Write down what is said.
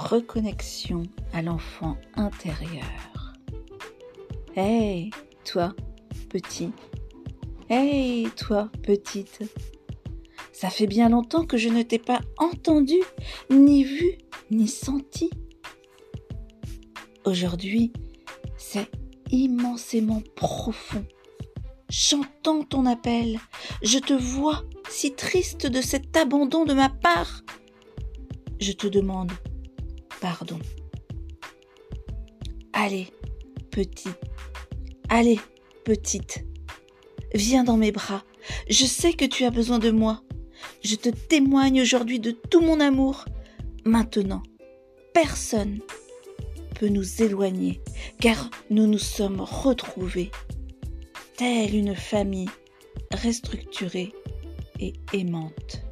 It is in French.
reconnexion à l'enfant intérieur. Hey, toi, petit. Hey, toi, petite. Ça fait bien longtemps que je ne t'ai pas entendu, ni vu, ni senti. Aujourd'hui, c'est immensément profond. J'entends ton appel, je te vois si triste de cet abandon de ma part. Je te demande pardon. Allez, petit, allez, petite, viens dans mes bras. Je sais que tu as besoin de moi. Je te témoigne aujourd'hui de tout mon amour. Maintenant, personne peut nous éloigner, car nous nous sommes retrouvés, telle une famille restructurée et aimante.